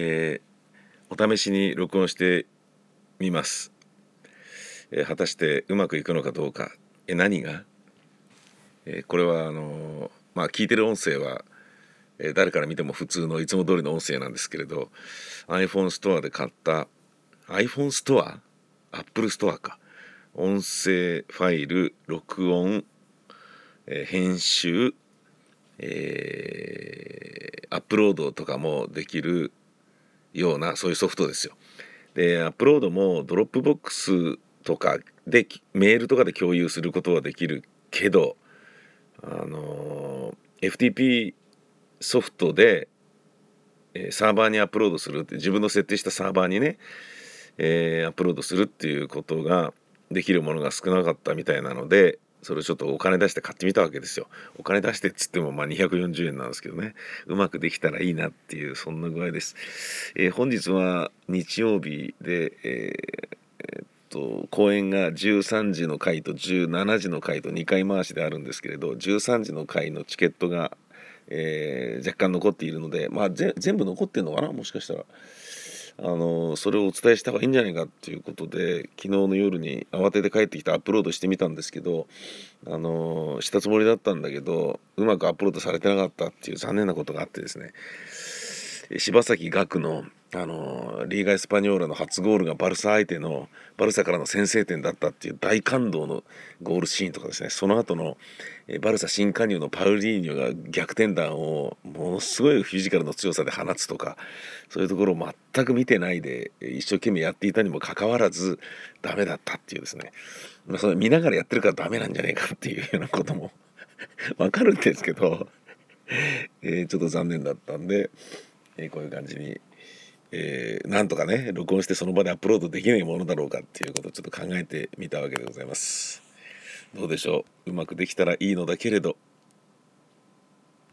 えー、お試しに録音してみます、えー、果たしてうまくいくのかどうか。え何が、えー、これはあのまあ聞いてる音声は、え誰から見ても普通のいつも通りの音声なんですけれど iPhone ストアで買った iPhone ストア？Apple ストアか。音声ファイル録音、え編集えー、アップロードとかもできるようなそういうソフトですよ。でアップロードも Dropbox とかでメールとかで共有することはできるけどあの FTP ソフトで、サーバーにアップロードするって自分の設定したサーバーにね、えー、アップロードするっていうことができるものが少なかったみたいなのでそれをちょっとお金出して買ってみたわけですよ。お金出してっつってもまあ240円なんですけどねうまくできたらいいなっていうそんな具合です。えー、本日は日曜日で、えーえー、っと公演が13時の回と17時の回と2回回しであるんですけれど13時の回のチケットが、えー、若干残っているのでまあ全部残ってんのかな？もしかしたら。あのそれをお伝えした方がいいんじゃないかっていうことで昨日の夜に慌てて帰ってきてアップロードしてみたんですけどあのしたつもりだったんだけどうまくアップロードされてなかったっていう残念なことがあってですね。柴崎岳のあのリーガ・エスパニョーラの初ゴールがバルサ相手のバルサからの先制点だったっていう大感動のゴールシーンとかですね。その後のバルサ新加入のパウリーニョが逆転弾をものすごいフィジカルの強さで放つとかそういうところを全く見てないで一生懸命やっていたにもかかわらずダメだったっていうですね、まあ、それ見ながらやってるからダメなんじゃねえかっていうようなことも わかるんですけど、えー、ちょっと残念だったんで、え、こういう感じにえー、なんとかね録音してその場でアップロードできないものだろうかっていうことをちょっと考えてみたわけでございます。どうでしょう？うまくできたらいいのだけれど。